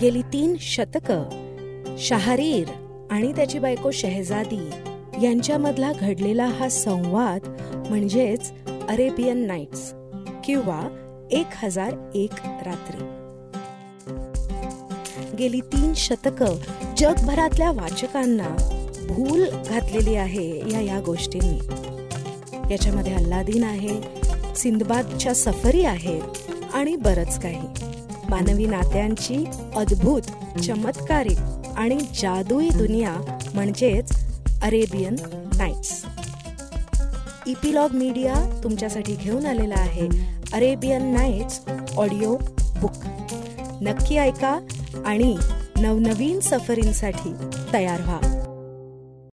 गेली तीन शतक शहारीर आणि त्याची बायको शहजादी यांच्यामधला घडलेला हा संवाद म्हणजेच अरेबियन नाईट्स किंवा एक हजार एक रात्री. गेली तीन शतक जगभरातल्या वाचकांना भूल घातलेली आहे या या गोष्टींनी. याच्यामध्ये अल्लादीन आहे सिंदबादच्या सफरी आहेत आणि बरंच काही. मानवी नात्यांची अद्भुत चमत्कारिक आणि जादुई दुनिया म्हणजेच अरेबियन नाईट्स इपिलॉग मीडिया तुमच्यासाठी घेऊन आलेला आहे अरेबियन नाईट्स ऑडिओ बुक. नक्की ऐका आणि नवनवीन सफरींसाठी तयार व्हा.